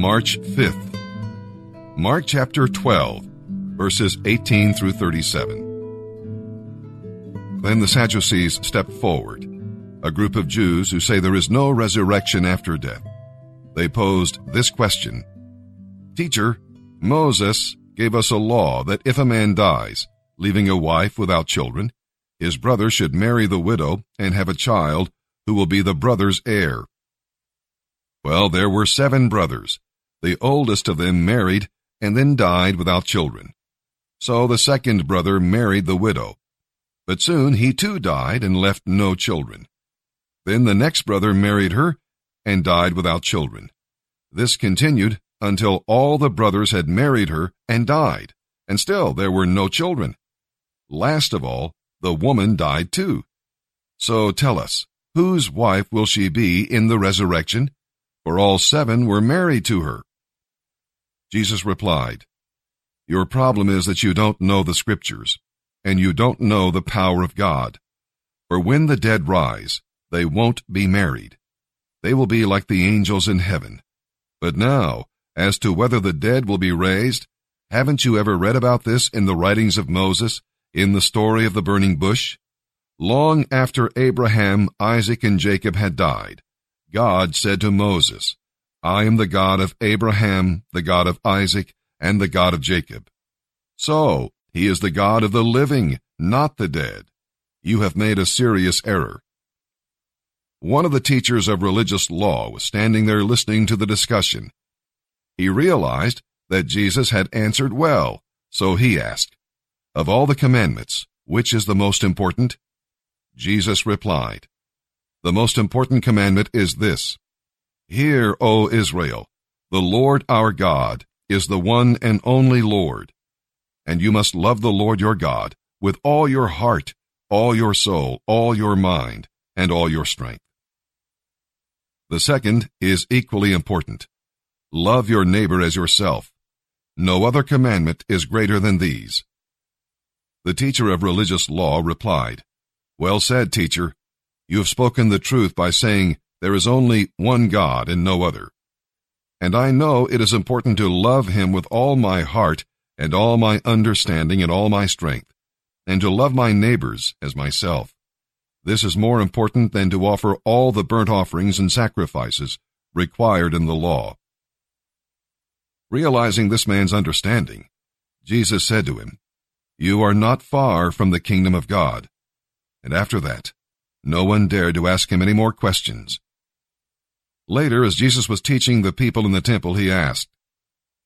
March 5th. Mark chapter 12, verses 18 through 37. Then the Sadducees stepped forward, a group of Jews who say there is no resurrection after death. They posed this question Teacher, Moses gave us a law that if a man dies, leaving a wife without children, his brother should marry the widow and have a child who will be the brother's heir. Well, there were seven brothers. The oldest of them married and then died without children. So the second brother married the widow. But soon he too died and left no children. Then the next brother married her and died without children. This continued until all the brothers had married her and died, and still there were no children. Last of all, the woman died too. So tell us, whose wife will she be in the resurrection? For all seven were married to her. Jesus replied, Your problem is that you don't know the scriptures, and you don't know the power of God. For when the dead rise, they won't be married. They will be like the angels in heaven. But now, as to whether the dead will be raised, haven't you ever read about this in the writings of Moses, in the story of the burning bush? Long after Abraham, Isaac, and Jacob had died, God said to Moses, I am the God of Abraham, the God of Isaac, and the God of Jacob. So, he is the God of the living, not the dead. You have made a serious error. One of the teachers of religious law was standing there listening to the discussion. He realized that Jesus had answered well, so he asked, Of all the commandments, which is the most important? Jesus replied, The most important commandment is this Hear, O Israel, the Lord our God is the one and only Lord, and you must love the Lord your God with all your heart, all your soul, all your mind, and all your strength. The second is equally important. Love your neighbor as yourself. No other commandment is greater than these. The teacher of religious law replied, Well said, teacher. You have spoken the truth by saying there is only one God and no other. And I know it is important to love him with all my heart and all my understanding and all my strength, and to love my neighbors as myself. This is more important than to offer all the burnt offerings and sacrifices required in the law. Realizing this man's understanding, Jesus said to him, You are not far from the kingdom of God. And after that, no one dared to ask him any more questions. Later, as Jesus was teaching the people in the temple, he asked,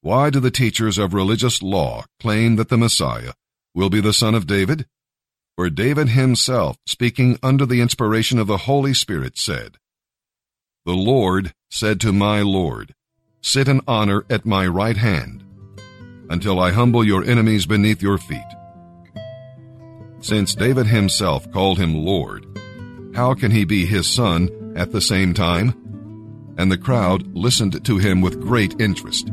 Why do the teachers of religious law claim that the Messiah will be the son of David? For David himself, speaking under the inspiration of the Holy Spirit, said, The Lord said to my Lord, Sit in honor at my right hand, until I humble your enemies beneath your feet. Since David himself called him Lord, how can he be his son at the same time? And the crowd listened to him with great interest.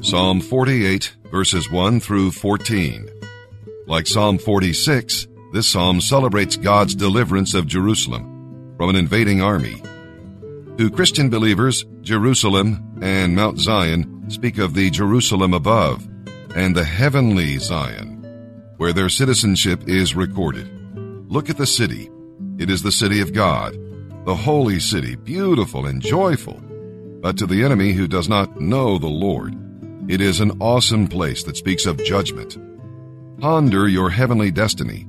Psalm 48, verses 1 through 14. Like Psalm 46, this psalm celebrates God's deliverance of Jerusalem from an invading army. To Christian believers, Jerusalem and Mount Zion speak of the Jerusalem above and the heavenly Zion, where their citizenship is recorded. Look at the city it is the city of God, the holy city, beautiful and joyful. But to the enemy who does not know the Lord, it is an awesome place that speaks of judgment. Ponder your heavenly destiny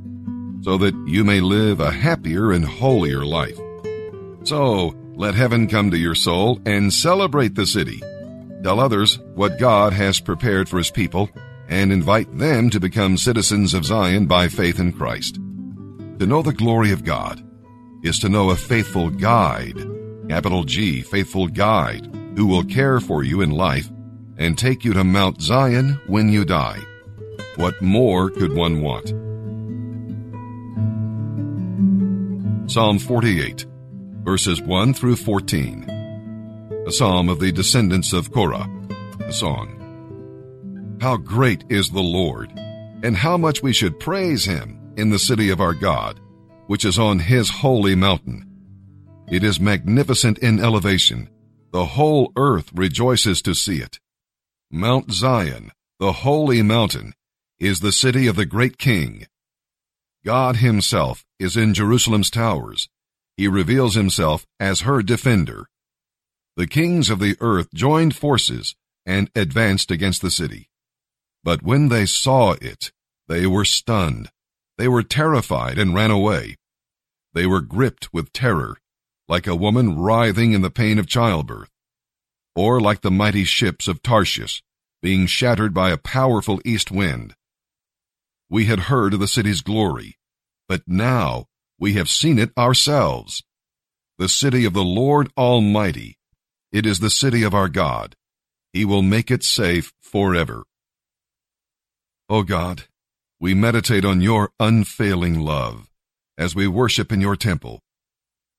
so that you may live a happier and holier life. So, let heaven come to your soul and celebrate the city. Tell others what God has prepared for his people and invite them to become citizens of Zion by faith in Christ. To know the glory of God is to know a faithful guide, capital G, faithful guide, who will care for you in life and take you to Mount Zion when you die. What more could one want? Psalm 48, verses 1 through 14. A psalm of the descendants of Korah. A song. How great is the Lord, and how much we should praise him in the city of our God, which is on his holy mountain. It is magnificent in elevation. The whole earth rejoices to see it. Mount Zion, the holy mountain, is the city of the great king. God himself is in Jerusalem's towers. He reveals himself as her defender. The kings of the earth joined forces and advanced against the city. But when they saw it, they were stunned. They were terrified and ran away. They were gripped with terror, like a woman writhing in the pain of childbirth, or like the mighty ships of Tarshish being shattered by a powerful east wind. We had heard of the city's glory, but now we have seen it ourselves. The city of the Lord Almighty. It is the city of our God. He will make it safe forever. O God, we meditate on your unfailing love as we worship in your temple.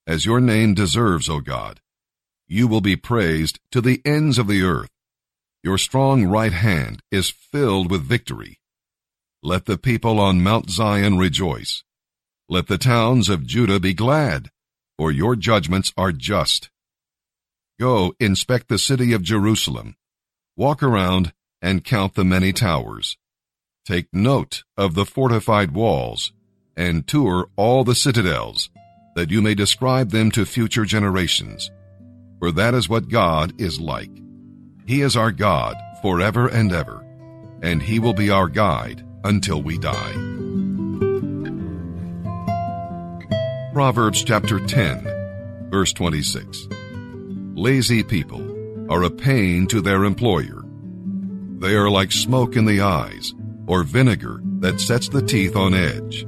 As your name deserves, O God, you will be praised to the ends of the earth. Your strong right hand is filled with victory. Let the people on Mount Zion rejoice. Let the towns of Judah be glad, for your judgments are just. Go inspect the city of Jerusalem. Walk around and count the many towers. Take note of the fortified walls and tour all the citadels that you may describe them to future generations. For that is what God is like. He is our God forever and ever, and He will be our guide until we die. Proverbs chapter 10, verse 26. Lazy people are a pain to their employer. They are like smoke in the eyes or vinegar that sets the teeth on edge.